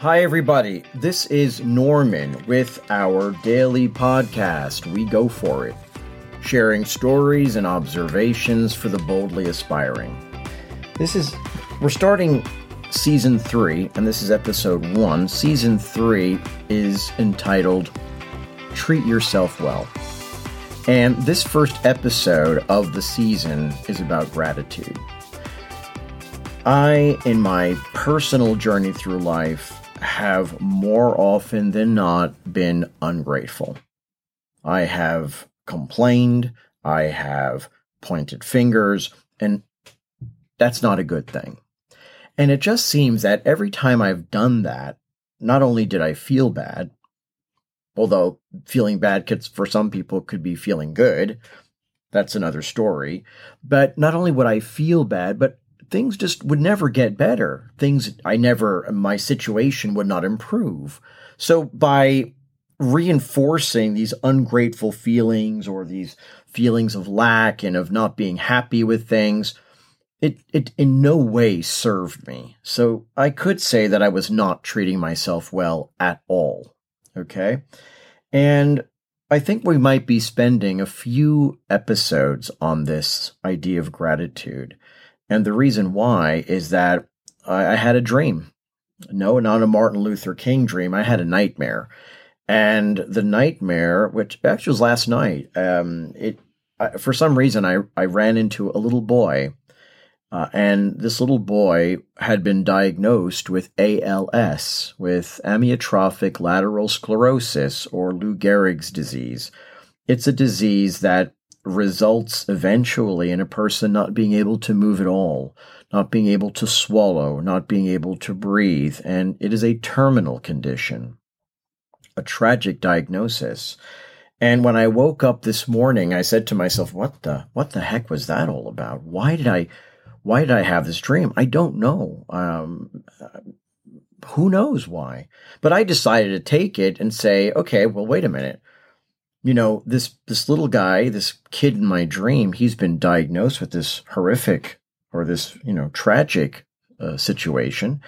Hi, everybody. This is Norman with our daily podcast. We go for it, sharing stories and observations for the boldly aspiring. This is, we're starting season three, and this is episode one. Season three is entitled Treat Yourself Well. And this first episode of the season is about gratitude. I, in my personal journey through life, have more often than not been ungrateful. I have complained, I have pointed fingers, and that's not a good thing. And it just seems that every time I've done that, not only did I feel bad, although feeling bad could, for some people could be feeling good, that's another story. But not only would I feel bad, but things just would never get better. Things I never, my situation would not improve. So by reinforcing these ungrateful feelings or these feelings of lack and of not being happy with things, it, it in no way served me. So I could say that I was not treating myself well at all. Okay. And I think we might be spending a few episodes on this idea of gratitude. And the reason why is that I, I had a dream. No, not a Martin Luther King dream. I had a nightmare. And the nightmare, which actually was last night, um, it I, for some reason I, I ran into a little boy uh, and this little boy had been diagnosed with ALS, with amyotrophic lateral sclerosis, or Lou Gehrig's disease. It's a disease that results eventually in a person not being able to move at all, not being able to swallow, not being able to breathe, and it is a terminal condition, a tragic diagnosis. And when I woke up this morning, I said to myself, "What the what the heck was that all about? Why did I why did I have this dream? I don't know. Um, who knows why? But I decided to take it and say, okay, well, wait a minute. You know, this this little guy, this kid in my dream, he's been diagnosed with this horrific or this you know tragic uh, situation,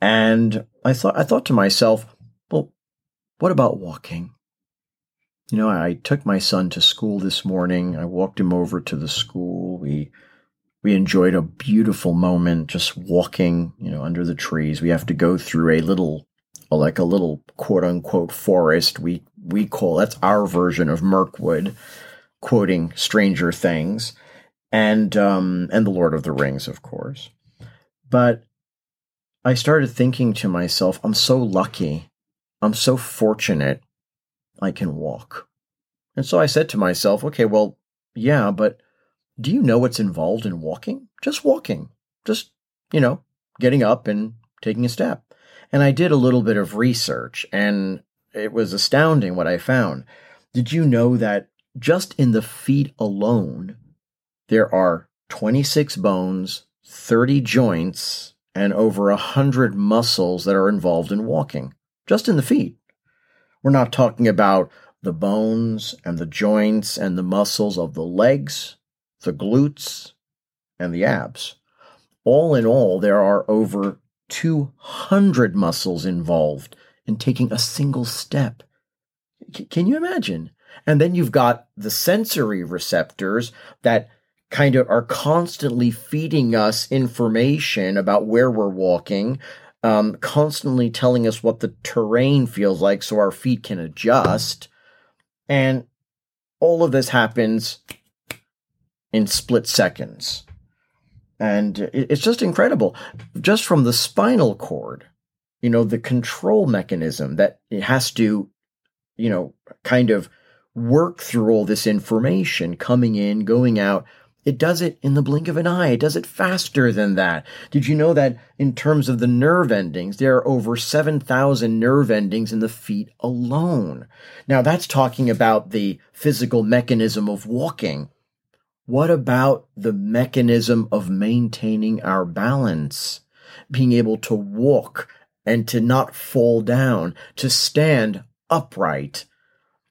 and I thought I thought to myself, well, what about walking? You know, I took my son to school this morning. I walked him over to the school. We we enjoyed a beautiful moment just walking, you know, under the trees. We have to go through a little, like a little quote unquote forest. We, we call that's our version of Mirkwood, quoting Stranger Things and, um, and The Lord of the Rings, of course. But I started thinking to myself, I'm so lucky. I'm so fortunate I can walk. And so I said to myself, okay, well, yeah, but do you know what's involved in walking? Just walking. Just, you know, getting up and taking a step. And I did a little bit of research and it was astounding what I found. Did you know that just in the feet alone, there are 26 bones, 30 joints, and over 100 muscles that are involved in walking? Just in the feet. We're not talking about the bones and the joints and the muscles of the legs, the glutes, and the abs. All in all, there are over 200 muscles involved in taking a single step. C- can you imagine? And then you've got the sensory receptors that kind of are constantly feeding us information about where we're walking, um, constantly telling us what the terrain feels like so our feet can adjust. And all of this happens in split seconds. And it's just incredible. Just from the spinal cord, you know, the control mechanism that it has to, you know, kind of work through all this information coming in, going out. It does it in the blink of an eye. It does it faster than that. Did you know that in terms of the nerve endings, there are over 7,000 nerve endings in the feet alone? Now that's talking about the physical mechanism of walking. What about the mechanism of maintaining our balance? Being able to walk and to not fall down, to stand upright.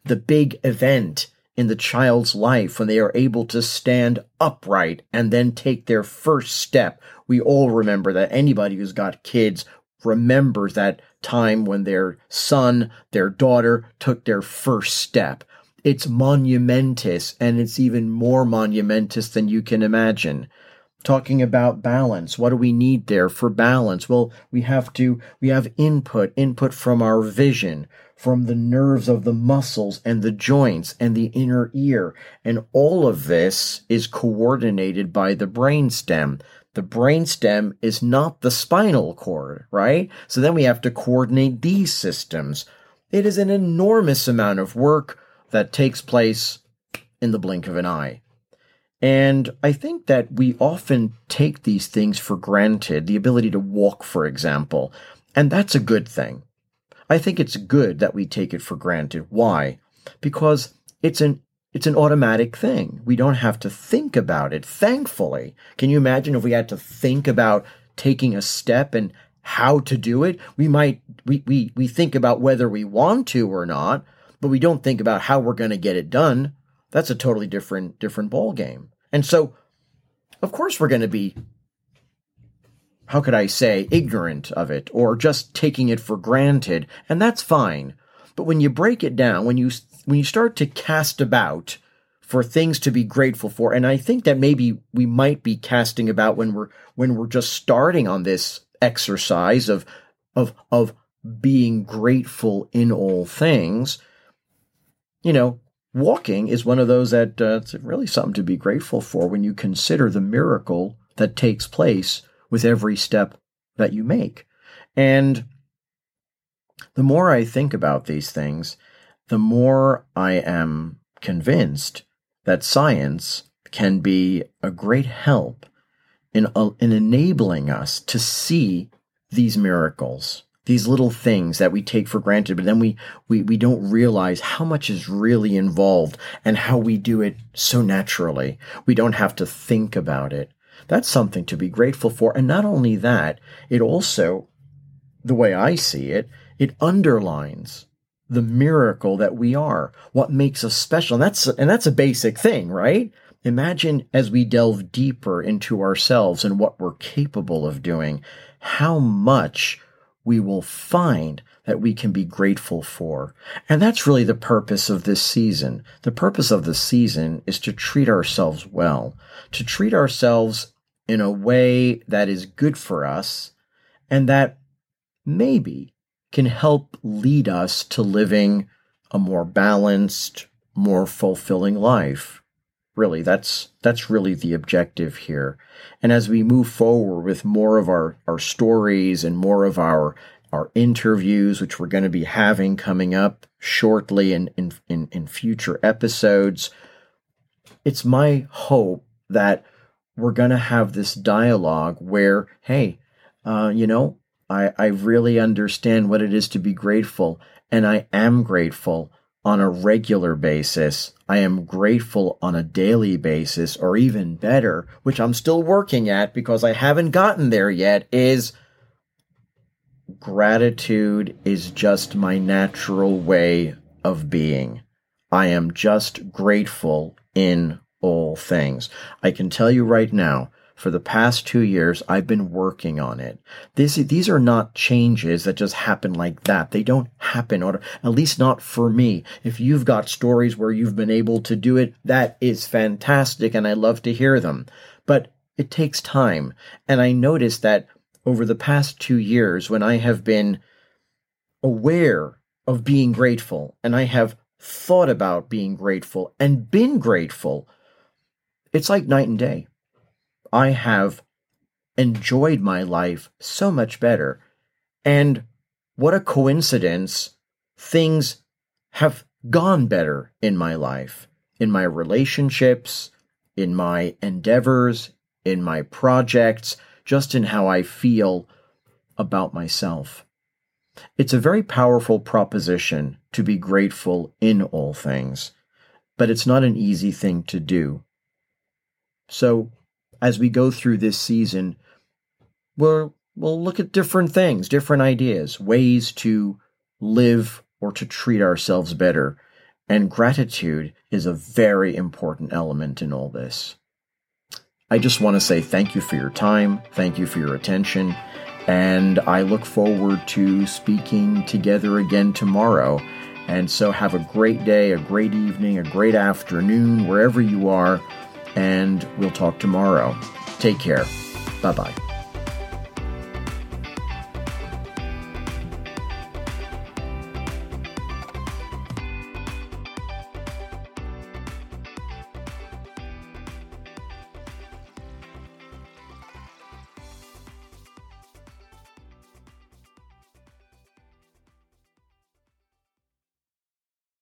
The big event in the child's life when they are able to stand upright and then take their first step. We all remember that anybody who's got kids remembers that time when their son, their daughter took their first step. It's monumentous and it's even more monumentous than you can imagine. Talking about balance. What do we need there for balance? Well, we have to, we have input, input from our vision, from the nerves of the muscles and the joints and the inner ear. And all of this is coordinated by the brainstem. The brainstem is not the spinal cord, right? So then we have to coordinate these systems. It is an enormous amount of work that takes place in the blink of an eye. And I think that we often take these things for granted, the ability to walk, for example, and that's a good thing. I think it's good that we take it for granted. Why? Because it's an it's an automatic thing. We don't have to think about it. Thankfully, can you imagine if we had to think about taking a step and how to do it? We might we we we think about whether we want to or not, but we don't think about how we're going to get it done. That's a totally different different ball game. And so, of course, we're going to be how could I say, ignorant of it or just taking it for granted, and that's fine. But when you break it down, when you when you start to cast about for things to be grateful for, and I think that maybe we might be casting about when we're when we're just starting on this exercise of of of being grateful in all things. You know, walking is one of those that uh, it's really something to be grateful for when you consider the miracle that takes place with every step that you make. And the more I think about these things, the more I am convinced that science can be a great help in, uh, in enabling us to see these miracles, these little things that we take for granted, but then we, we, we don't realize how much is really involved and how we do it so naturally. We don't have to think about it. That's something to be grateful for. And not only that, it also, the way I see it, it underlines the miracle that we are, what makes us special. And that's, and that's a basic thing, right? Imagine as we delve deeper into ourselves and what we're capable of doing, how much we will find that we can be grateful for. And that's really the purpose of this season. The purpose of the season is to treat ourselves well, to treat ourselves in a way that is good for us and that maybe can help lead us to living a more balanced, more fulfilling life. Really, that's that's really the objective here. And as we move forward with more of our, our stories and more of our our interviews, which we're going to be having coming up shortly in, in, in, in future episodes, it's my hope that we're going to have this dialogue where, hey, uh, you know, I, I really understand what it is to be grateful, and I am grateful on a regular basis. I am grateful on a daily basis, or even better, which I'm still working at because I haven't gotten there yet, is gratitude is just my natural way of being. I am just grateful in all things. I can tell you right now, for the past two years, I've been working on it. This, these are not changes that just happen like that. They don't happen, or at least not for me. If you've got stories where you've been able to do it, that is fantastic, and I love to hear them. But it takes time. And I noticed that over the past two years, when I have been aware of being grateful, and I have thought about being grateful and been grateful, it's like night and day. I have enjoyed my life so much better. And what a coincidence, things have gone better in my life, in my relationships, in my endeavors, in my projects, just in how I feel about myself. It's a very powerful proposition to be grateful in all things, but it's not an easy thing to do. So, as we go through this season, we'll, we'll look at different things, different ideas, ways to live or to treat ourselves better. And gratitude is a very important element in all this. I just want to say thank you for your time, thank you for your attention, And I look forward to speaking together again tomorrow. And so have a great day, a great evening, a great afternoon, wherever you are. And we'll talk tomorrow. Take care. Bye bye.